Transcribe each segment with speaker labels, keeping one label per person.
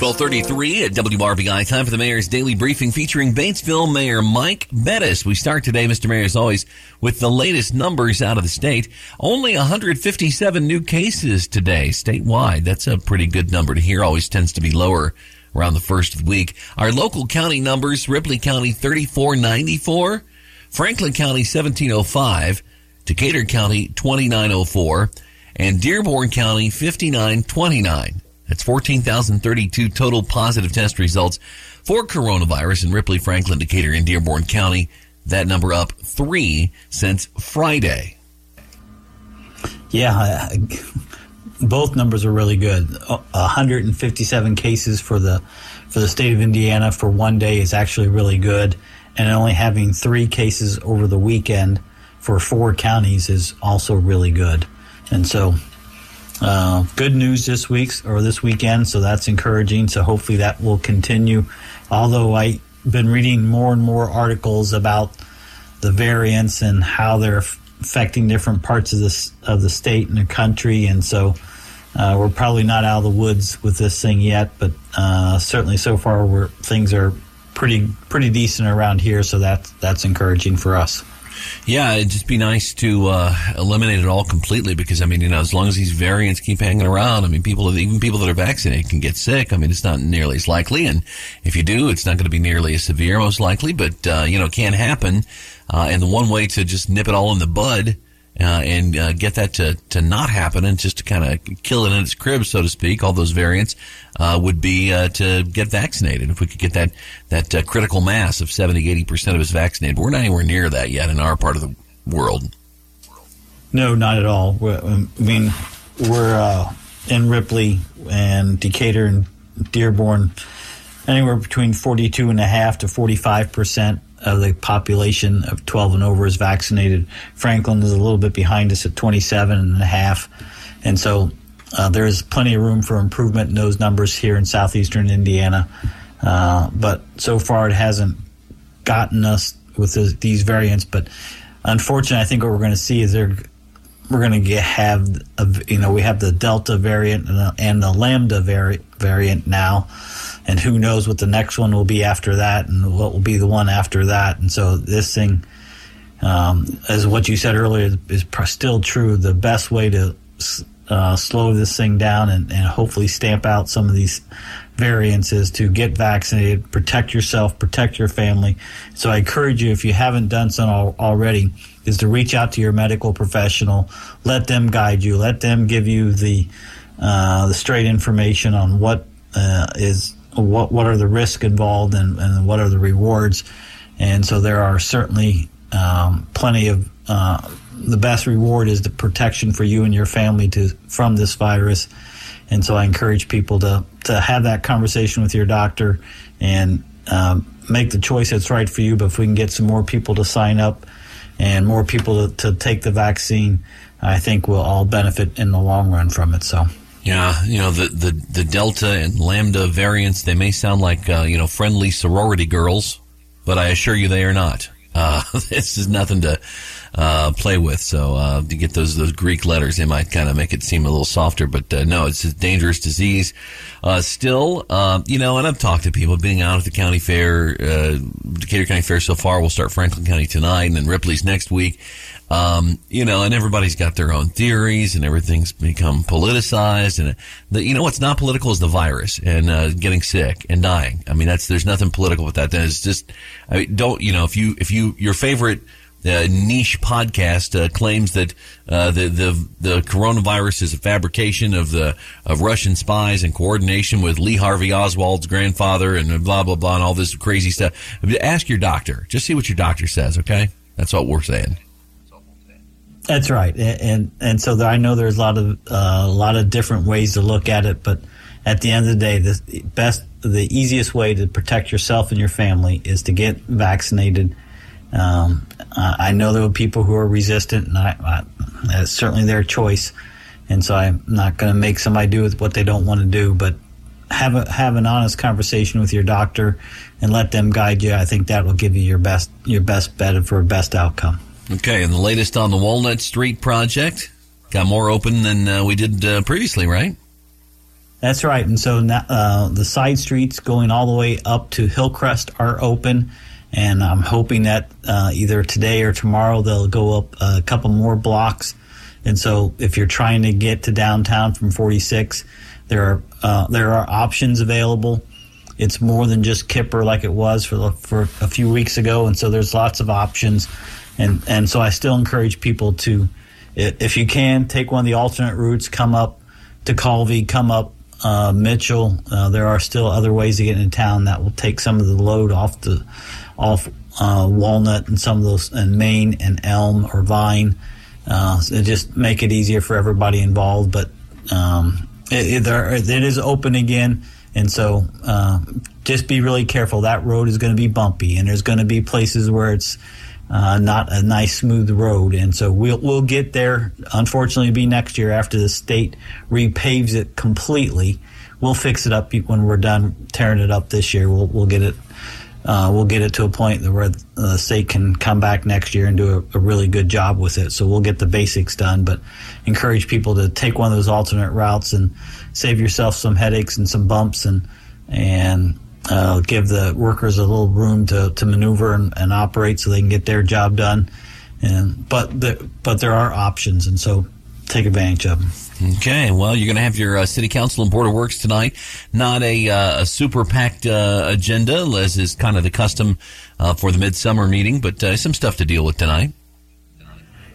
Speaker 1: 1233 at WRBI. Time for the mayor's daily briefing featuring Batesville Mayor Mike Bettice. We start today, Mr. Mayor, as always, with the latest numbers out of the state. Only 157 new cases today statewide. That's a pretty good number to hear. Always tends to be lower around the first of the week. Our local county numbers, Ripley County 3494, Franklin County 1705, Decatur County 2904, and Dearborn County 5929. That's 14,032 total positive test results for coronavirus in Ripley, Franklin, Decatur, and Dearborn County. That number up three since Friday.
Speaker 2: Yeah, both numbers are really good. 157 cases for the for the state of Indiana for one day is actually really good, and only having three cases over the weekend for four counties is also really good. And so uh, good news this week or this weekend, so that's encouraging. So hopefully that will continue. Although I've been reading more and more articles about the variants and how they're affecting different parts of this of the state and the country, and so uh, we're probably not out of the woods with this thing yet. But uh, certainly so far, things are pretty pretty decent around here, so that's that's encouraging for us.
Speaker 1: Yeah, it'd just be nice to uh, eliminate it all completely because I mean, you know, as long as these variants keep hanging around, I mean, people, even people that are vaccinated can get sick. I mean, it's not nearly as likely, and if you do, it's not going to be nearly as severe, most likely. But uh, you know, it can happen. Uh, and the one way to just nip it all in the bud uh, and uh, get that to, to not happen and just to kind of kill it in its crib, so to speak, all those variants, uh, would be uh, to get vaccinated. If we could get that, that uh, critical mass of 70, 80% of us vaccinated. We're not anywhere near that yet in our part of the world.
Speaker 2: No, not at all. I mean, we're uh, in Ripley and Decatur and Dearborn, anywhere between 42 and a half to 45 percent of the population of 12 and over is vaccinated. Franklin is a little bit behind us at 27 and a half. And so uh, there is plenty of room for improvement in those numbers here in southeastern Indiana. Uh, but so far it hasn't gotten us with the, these variants. But unfortunately, I think what we're going to see is we're going to have a, you know we have the Delta variant and the, and the Lambda vari- variant now and who knows what the next one will be after that and what will be the one after that. And so this thing, um, as what you said earlier, is still true. The best way to uh, slow this thing down and, and hopefully stamp out some of these variants is to get vaccinated, protect yourself, protect your family. So I encourage you, if you haven't done so already, is to reach out to your medical professional, let them guide you, let them give you the uh, the straight information on what uh, is what what are the risks involved and, and what are the rewards. And so there are certainly um, plenty of uh, the best reward is the protection for you and your family to from this virus. And so I encourage people to to have that conversation with your doctor and um, make the choice that's right for you. But if we can get some more people to sign up and more people to, to take the vaccine, I think we'll all benefit in the long run from it. So.
Speaker 1: Yeah, you know the, the, the Delta and Lambda variants. They may sound like uh, you know friendly sorority girls, but I assure you they are not. Uh, this is nothing to uh, play with. So uh, to get those those Greek letters, they might kind of make it seem a little softer. But uh, no, it's a dangerous disease. Uh, still, you know, and I've talked to people being out at the county fair, uh, Decatur County Fair so far. We'll start Franklin County tonight, and then Ripley's next week. Um, you know, and everybody's got their own theories, and everything's become politicized. And the, you know what's not political is the virus and uh, getting sick and dying. I mean, that's there's nothing political with that. It's just I mean, don't you know if you if you your favorite uh, niche podcast uh, claims that uh, the the the coronavirus is a fabrication of the of Russian spies in coordination with Lee Harvey Oswald's grandfather and blah blah blah and all this crazy stuff. Ask your doctor. Just see what your doctor says. Okay, that's what we're saying.
Speaker 2: That's right, and and so I know there's a lot of uh, a lot of different ways to look at it, but at the end of the day, the best, the easiest way to protect yourself and your family is to get vaccinated. Um, I know there are people who are resistant, and I, I, that's certainly their choice. And so I'm not going to make somebody do what they don't want to do, but have a, have an honest conversation with your doctor and let them guide you. I think that will give you your best your best bet for a best outcome.
Speaker 1: Okay, and the latest on the Walnut Street project got more open than uh, we did uh, previously, right?
Speaker 2: That's right. And so now, uh, the side streets going all the way up to Hillcrest are open. And I'm hoping that uh, either today or tomorrow they'll go up a couple more blocks. And so if you're trying to get to downtown from 46, there are uh, there are options available. It's more than just Kipper like it was for for a few weeks ago, and so there's lots of options. And and so I still encourage people to, if you can, take one of the alternate routes, come up to Colby, come up uh, Mitchell. Uh, there are still other ways to get into town that will take some of the load off the off uh, Walnut and some of those and Main and Elm or Vine. Uh, so just make it easier for everybody involved. But um, it, it, there, it is open again, and so uh, just be really careful. That road is going to be bumpy, and there's going to be places where it's uh, not a nice smooth road, and so we'll we'll get there. Unfortunately, be next year after the state repaves it completely. We'll fix it up when we're done tearing it up this year. We'll we'll get it. Uh, we'll get it to a point where the state can come back next year and do a, a, really good job with it. So we'll get the basics done, but encourage people to take one of those alternate routes and save yourself some headaches and some bumps and and uh, give the workers a little room to, to maneuver and, and, operate so they can get their job done. And but the, but there are options, and so take advantage of them.
Speaker 1: Okay, well, you're going to have your uh, city council and board of works tonight. Not a, uh, a super packed uh, agenda, as is kind of the custom uh, for the midsummer meeting, but uh, some stuff to deal with tonight.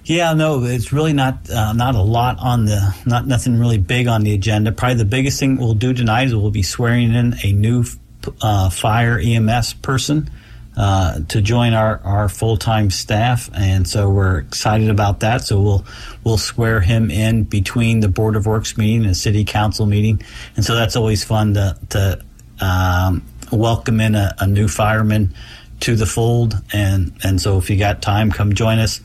Speaker 2: Yeah, no, it's really not uh, not a lot on the not nothing really big on the agenda. Probably the biggest thing we'll do tonight is we'll be swearing in a new uh, fire EMS person uh, to join our, our full time staff, and so we're excited about that. So we'll we'll swear him in between the Board of Works meeting and the City Council meeting, and so that's always fun to to um, welcome in a, a, new fireman to the fold, and and so if you got time, come join us.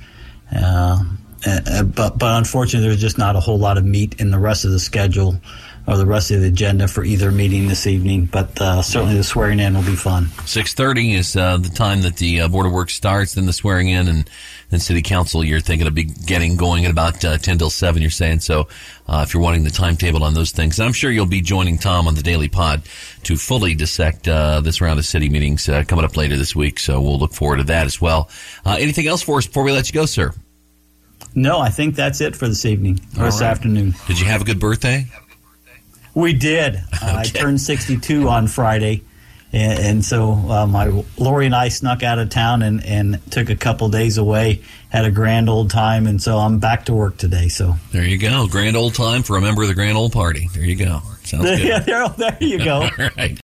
Speaker 2: Uh, uh but but unfortunately, there's just not a whole lot of meat in the rest of the schedule or the rest of the agenda for either meeting this evening. But uh, certainly the swearing in will be fun.
Speaker 1: Six thirty is uh, the time that the uh, board of works starts. Then the swearing in, and then city council. You're thinking of be getting going at about uh, ten till seven. You're saying so. Uh, if you're wanting the timetable on those things, and I'm sure you'll be joining Tom on the daily pod to fully dissect uh, this round of city meetings coming up later this week. So we'll look forward to that as well. anything else for us before we let you go, sir?
Speaker 2: No, I think that's it for this evening or this afternoon.
Speaker 1: Did you have a good birthday?
Speaker 2: We did. Okay. I turned 62 on Friday. And, and so uh, my Lori and I snuck out of town and, and took a couple days away, had a grand old time, and so I'm back to work today. So
Speaker 1: there you go, grand old time for a member of the grand old party. There you go. Sounds good.
Speaker 2: yeah, there, there you go.
Speaker 1: All right.